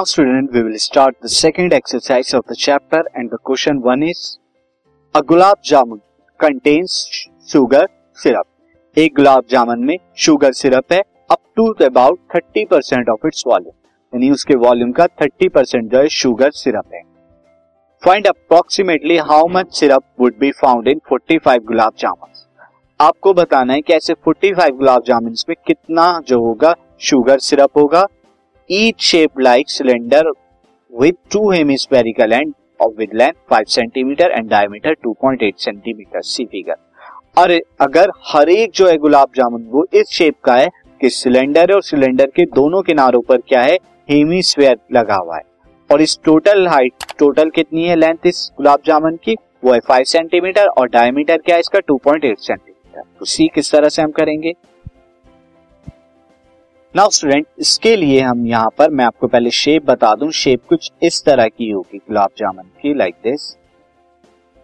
Now student, we will start the second exercise of the chapter and the question one is a gulab jamun contains sugar syrup. एक गुलाब जामुन में sugar syrup है up to about 30 percent of its volume यानी उसके volume का 30 percent जो है sugar syrup है। Find approximately how much syrup would be found in 45 gulab jamun आपको बताना है कि ऐसे 45 गुलाब जामुन में कितना जो होगा शुगर सिरप होगा each shape like cylinder with two hemispherical end of with length 5 centimetre and diameter 2.8 centimetre see figure और अगर हर एक जो है गुलाब जामुन, वो इस शेप का है कि सिलेंडर है और सिलेंडर के दोनों किनारों पर क्या है? हेमिस्फेयर लगा हुआ है। और इस टोटल हाइट टोटल कितनी है लेंथ इस गुलाब जामुन की? वो है 5 सेंटीमीटर और डायमीटर क्या है इसका? 2.8 सेंटीमीटर तो सी किस तरह से हम करेंगे? नाउ स्टूडेंट इसके लिए हम यहाँ पर, मैं आपको पहले शेप बता दूँ। शेप कुछ इस तरह की होगी, गुलाब जामुन की लाइक दिस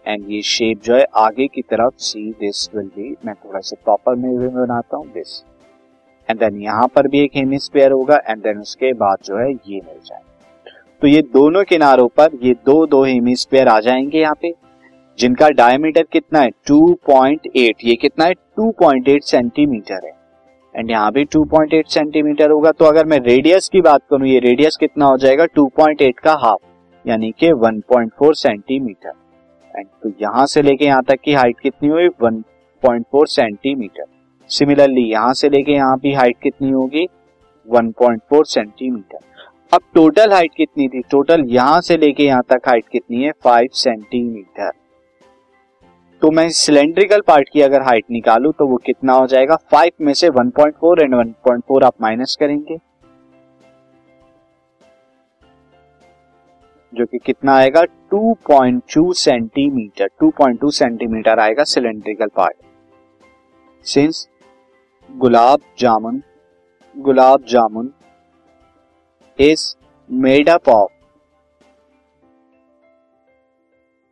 एंड ये शेप जो है, आगे की तरफ़ सी दिस विल बी मैं थोड़ा सा प्रॉपर में बनाता हूँ दिस एंड देन यहाँ पर भी एक हेमिस्फेयर होगा एंड देन उसके बाद जो है, ये मिल जाए तो ये दोनों किनारों पर, ये दो दो हेमिस्फेयर आ जाएँगे यहाँ पे। जिनका डायमीटर कितना है? 2.8 ये कितना है? 2.8 सेंटीमीटर है। एंड यहाँ भी 2.8 सेंटीमीटर होगा। तो अगर मैं रेडियस की बात करूँ, ये रेडियस कितना हो जाएगा? 2.8 का हाफ़ यानी कि 1.4 सेंटीमीटर एंड तो यहाँ से लेके यहाँ तक की हाइट कितनी हुई? 1.4 सेंटीमीटर सिमिलरली यहाँ से लेके यहाँ भी हाइट कितनी होगी? 1.4 सेंटीमीटर अब टोटल हाइट कितनी थी? टोटल यहाँ से लेके यहाँ तक हाइट कितनी है? 5 सेंटीमीटर तो मैं सिलेंड्रिकल पार्ट की अगर हाइट निकालू तो वो कितना हो जाएगा? फाइव में से 1.4 एंड 1.4 आप माइनस करेंगे। जो कि कितना आएगा? 2.2 सेंटीमीटर 2.2 सेंटीमीटर आएगा cylindrical part. Since gulab jamun gulab jamun is made up of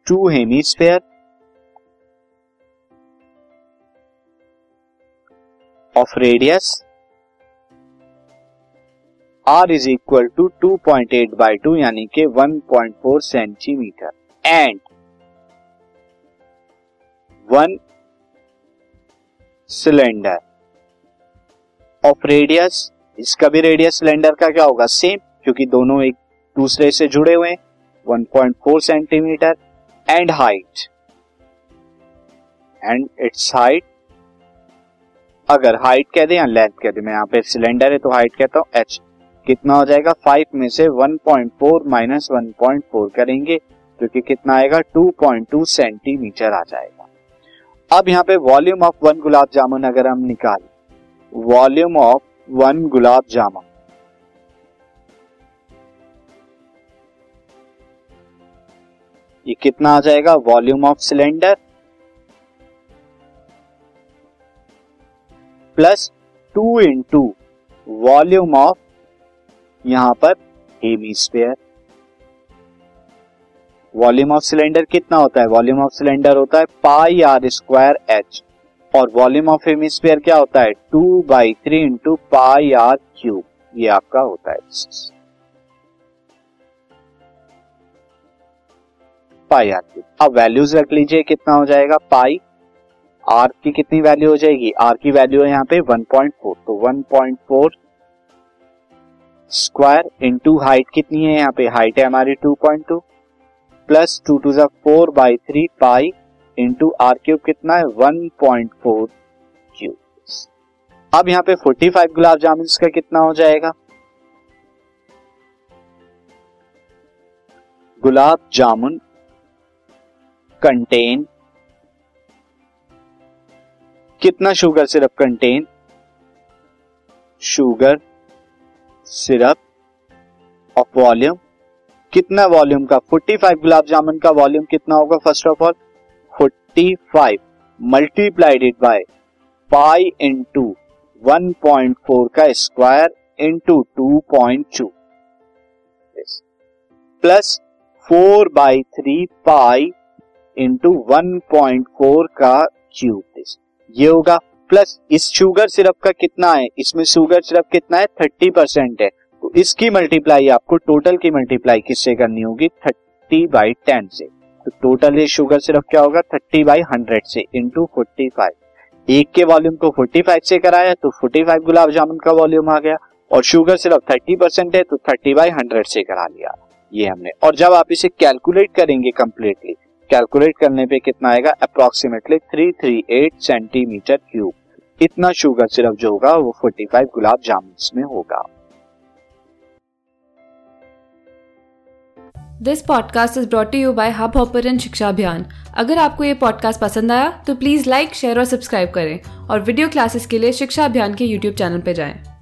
two hemisphere of radius R is equal to two point eight by two यानी कि one point four centimetre and one cylinder of radius इसका भी radius cylinder का क्या होगा? Same क्योंकि दोनों एक दूसरे से जुड़े हुए हैं। 1.4 centimetre and height and its height अगर हाइट कह दे या लेंथ कह दे, मैं यहाँ पे सिलेंडर है तो हाइट कहता हूँ एच कितना हो जाएगा? फाइव में से 1.4 माइनस वन पॉइंट फोर करेंगे जो कि कितना आएगा? 2.2 सेंटीमीटर आ जाएगा। अब यहाँ पे volume of one gulab jamun अगर हम निकालें volume of one gulab jamun. ये कितना आ जाएगा? Volume of cylinder plus two into volume of यहाँ पर हेमिस्फेयर वॉल्यूम ऑफ़ सिलेंडर कितना होता है? वॉल्यूम ऑफ़ सिलेंडर होता है पाई आर स्क्वायर एच। और वॉल्यूम ऑफ़ हेमिस्फेयर क्या होता है? Two by three into pi R cube. ये आपका होता है पाई आर क्यूब। अब वैल्यूज़ रख लीजिए, कितना हो जाएगा? पाई आर की कितनी वैल्यू हो जाएगी? आर की वैल्यू है यहाँ पे 1.4 तो 1.4 स्क्वायर इंटू हाइट कितनी है यहाँ पे? हाइट है हमारी 2.2 प्लस टू टू जा four by three pi into R cube कितना है? 1.4 क्यूब अब यहाँ पे 45 गुलाब जामुन का कितना हो जाएगा? गुलाब जामुन कंटेन कितना sugar syrup contain sugar syrup of volume कितना वॉल्यूम का? 45 गुलाब जामुन का वॉल्यूम कितना होगा? First of all 45 multiplied it by pi into one point four का square into two point two plus four by three pi into one point four का cube ये होगा। Plus इस शुगर सिरप का कितना है? इसमें शुगर सिरप कितना है? थर्टी परसेंट है। तो इसकी मल्टीप्लाई आपको टोटल की मल्टीप्लाई किससे करनी होगी? थर्टी बाई टेन से। तो टोटल ये शुगर सिर्फ़ क्या होगा? थर्टी बाई हंड्रेड से इंटू फोर्टी फाइव एक के वॉल्यूम को फोर्टी फाइव से कराया तो फोर्टी फाइव गुलाब जामुन का वॉल्यूम आ गया। और शुगर सिर्फ़ थर्टी परसेंट है तो थर्टी बाई हंड्रेड से करा लिया। ये हमने। और जब आप इसे कैलकुलेट करेंगे कंप्लीटली कैलकुलेट करने पे कितना आएगा? Approximately three three eight centimetre cube इतना शुगर सिर्फ़ जो होगा, वो फोर्टी फाइव गुलाब जामुन में होगा। This podcast is brought you by Hubhopper Shiksha Abhiyan अगर आपको ये पॉडकास्ट पसंद आया तो प्लीज़ लाइक शेयर और सब्सक्राइब करें। और वीडियो क्लासेस के लिए शिक्षा अभियान के यूट्यूब चैनल पर जाएँ।